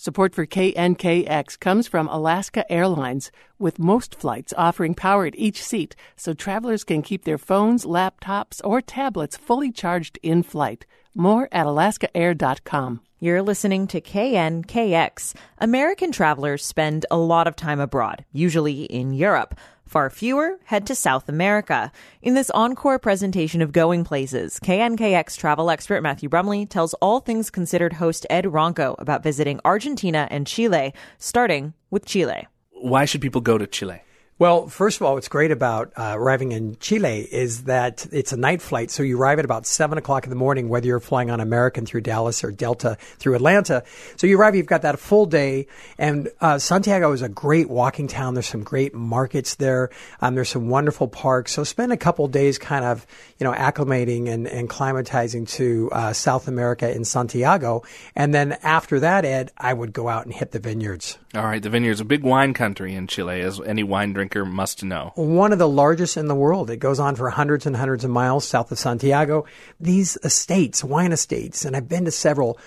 Support for KNKX comes from Alaska Airlines, with most flights offering power at each seat so travelers can keep their phones, laptops, or tablets fully charged in flight. More at alaskaair.com. You're listening to KNKX. American travelers spend a lot of time abroad, usually in Europe. Far fewer head to South America. In this encore presentation of Going Places, KNKX travel expert Matthew Brumley tells all things considered host Ed Ronco about visiting Argentina and Chile, starting with Chile. Why should people go to Chile? Well, first of all, what's great about uh, arriving in Chile is that it's a night flight. So you arrive at about seven o'clock in the morning, whether you're flying on American through Dallas or Delta through Atlanta. So you arrive, you've got that full day. And uh, Santiago is a great walking town. There's some great markets there. Um, there's some wonderful parks. So spend a couple days kind of, you know, acclimating and, and climatizing to uh, South America in Santiago. And then after that, Ed, I would go out and hit the vineyards. All right, the vineyards, a big wine country in Chile, as any wine drinker must know. One of the largest in the world. It goes on for hundreds and hundreds of miles south of Santiago. These estates, wine estates, and I've been to several,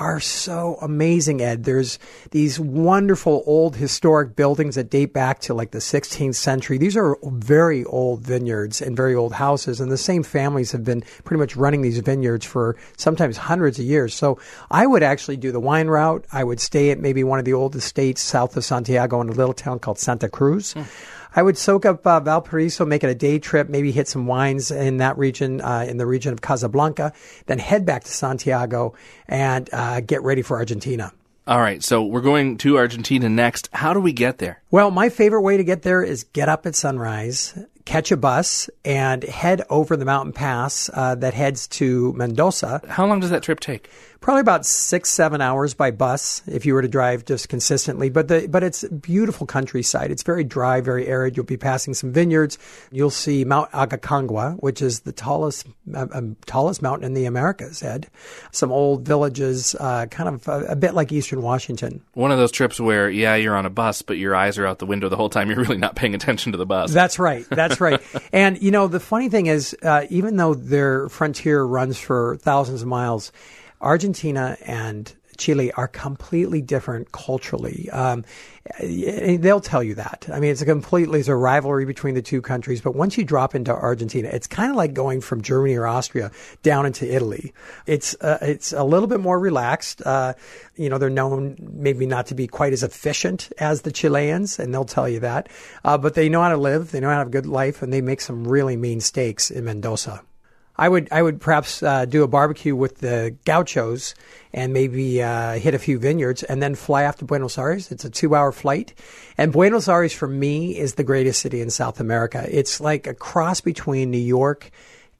are so amazing, Ed. There's these wonderful old historic buildings that date back to like the 16th century. These are very old vineyards and very old houses, and the same families have been pretty much running these vineyards for sometimes hundreds of years. So I would actually do the wine route. I would stay at maybe one of the old estates south of Santiago in a little town called Santa Cruz. Hmm. I would soak up uh, Valparaiso, make it a day trip, maybe hit some wines in that region, uh, in the region of Casablanca, then head back to Santiago and uh, get ready for Argentina. All right, so we're going to Argentina next. How do we get there? Well, my favorite way to get there is get up at sunrise, catch a bus, and head over the mountain pass uh, that heads to Mendoza. How long does that trip take? Probably about six, seven hours by bus if you were to drive just consistently. But the but it's beautiful countryside. It's very dry, very arid. You'll be passing some vineyards. You'll see Mount Aconcagua, which is the tallest uh, um, tallest mountain in the Americas. Ed, some old villages, uh, kind of a, a, bit like Eastern Washington. One of those trips where yeah, you're on a bus, but your eyes are out the window the whole time. You're really not paying attention to the bus. That's right. That's right. and you know the funny thing is, uh, even though their frontier runs for thousands of miles Argentina and Chile are completely different culturally. Um, they'll tell you that. I mean, it's a completely it's a rivalry between the two countries. But once you drop into Argentina, it's kind of like going from Germany or Austria down into Italy. It's uh, it's a little bit more relaxed. Uh, you know, they're known maybe not to be quite as efficient as the Chileans, and they'll tell you that. Uh, but they know how to live. They know how to have a good life, and they make some really mean steaks in Mendoza. I would I would perhaps uh, do a barbecue with the gauchos and maybe uh, hit a few vineyards and then fly off to Buenos Aires. It's a two hour flight, and Buenos Aires for me is the greatest city in South America. It's like a cross between New York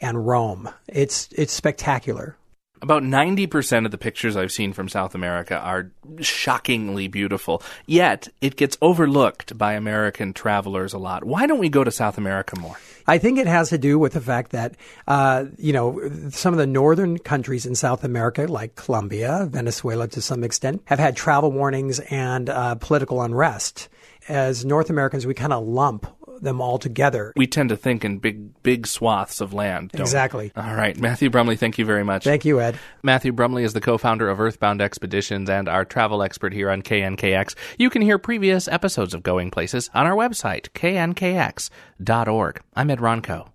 and Rome. It's it's spectacular. About 90% of the pictures I've seen from South America are shockingly beautiful, yet it gets overlooked by American travelers a lot. Why don't we go to South America more? I think it has to do with the fact that, uh, you know, some of the northern countries in South America, like Colombia, Venezuela to some extent, have had travel warnings and uh, political unrest. As North Americans, we kind of lump them all together. We tend to think in big, big swaths of land. exactly. We? All right. Matthew Brumley, thank you very much. Thank you, Ed. Matthew Brumley is the co founder of Earthbound Expeditions and our travel expert here on KNKX. You can hear previous episodes of Going Places on our website, knkx.org. I'm Ed Ronco.